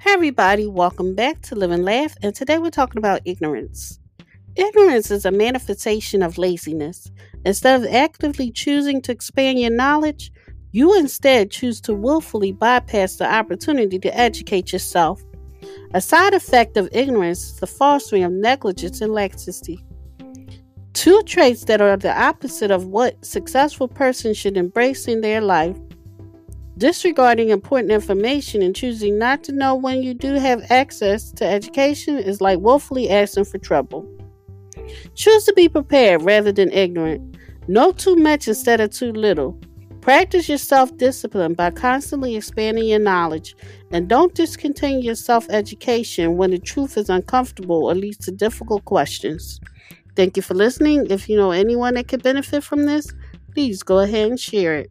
Hey, everybody, welcome back to Live and Laugh. And today we're talking about ignorance. Ignorance is a manifestation of laziness. Instead of actively choosing to expand your knowledge, you instead choose to willfully bypass the opportunity to educate yourself. A side effect of ignorance is the fostering of negligence and laxity. Two traits that are the opposite of what successful persons should embrace in their life Disregarding important information and choosing not to know when you do have access to education is like willfully asking for trouble. Choose to be prepared rather than ignorant. Know too much instead of too little. Practice your self discipline by constantly expanding your knowledge, and don't discontinue your self education when the truth is uncomfortable or leads to difficult questions. Thank you for listening. If you know anyone that could benefit from this, please go ahead and share it.